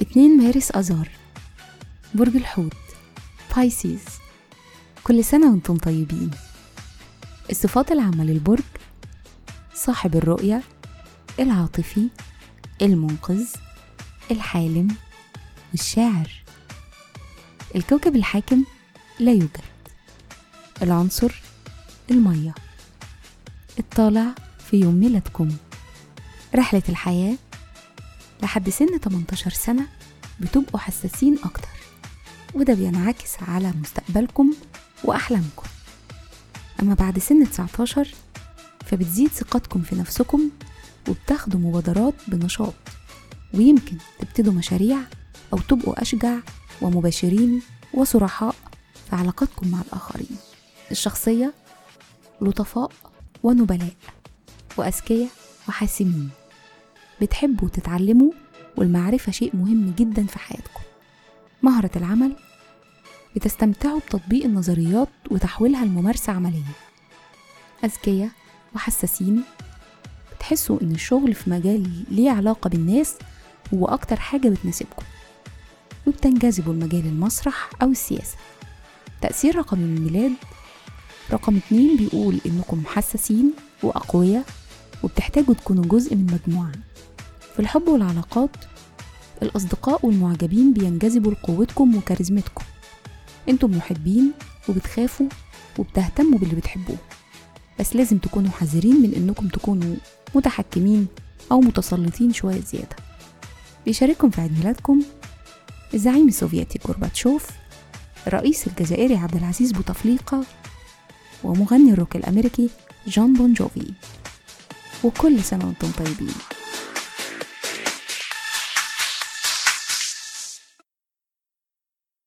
اتنين مارس أذار برج الحوت. بايسيز كل سنة وأنتم طيبين. الصفات العامة للبرج صاحب الرؤية العاطفي المنقذ الحالم والشاعر الكوكب الحاكم لا يوجد. العنصر المية. الطالع في يوم ميلادكم. رحلة الحياة لحد سن 18 سنة بتبقوا حساسين أكتر وده بينعكس على مستقبلكم وأحلامكم. أما بعد سن 19 فبتزيد ثقتكم في نفسكم وبتاخدوا مبادرات بنشاط ويمكن تبتدوا مشاريع أو تبقوا أشجع ومباشرين وصرحاء في علاقاتكم مع الآخرين. الشخصية لطفاء ونبلاء وأذكياء وحاسمين. بتحبوا تتعلموا والمعرفة شيء مهم جدا في حياتكم. مهرة العمل بتستمتعوا بتطبيق النظريات وتحويلها لممارسة عملية. أذكياء وحساسين بتحسوا إن الشغل في مجال ليه علاقة بالناس هو أكتر حاجة بتناسبكم. وبتنجذبوا لمجال المسرح أو السياسة. تأثير رقم الميلاد رقم اتنين بيقول إنكم حساسين وأقوياء وبتحتاجوا تكونوا جزء من مجموعة. في الحب والعلاقات الأصدقاء والمعجبين بينجذبوا لقوتكم وكاريزمتكم. أنتم محبين وبتخافوا وبتهتموا باللي بتحبوه. بس لازم تكونوا حذرين من إنكم تكونوا متحكمين أو متسلطين شوية زيادة. بيشارككم في عيد ميلادكم الزعيم السوفيتي غورباتشوف الرئيس الجزائري عبد العزيز بوتفليقة ومغني الروك الأمريكي جون بون جوفي. وكل سنة وأنتم طيبين.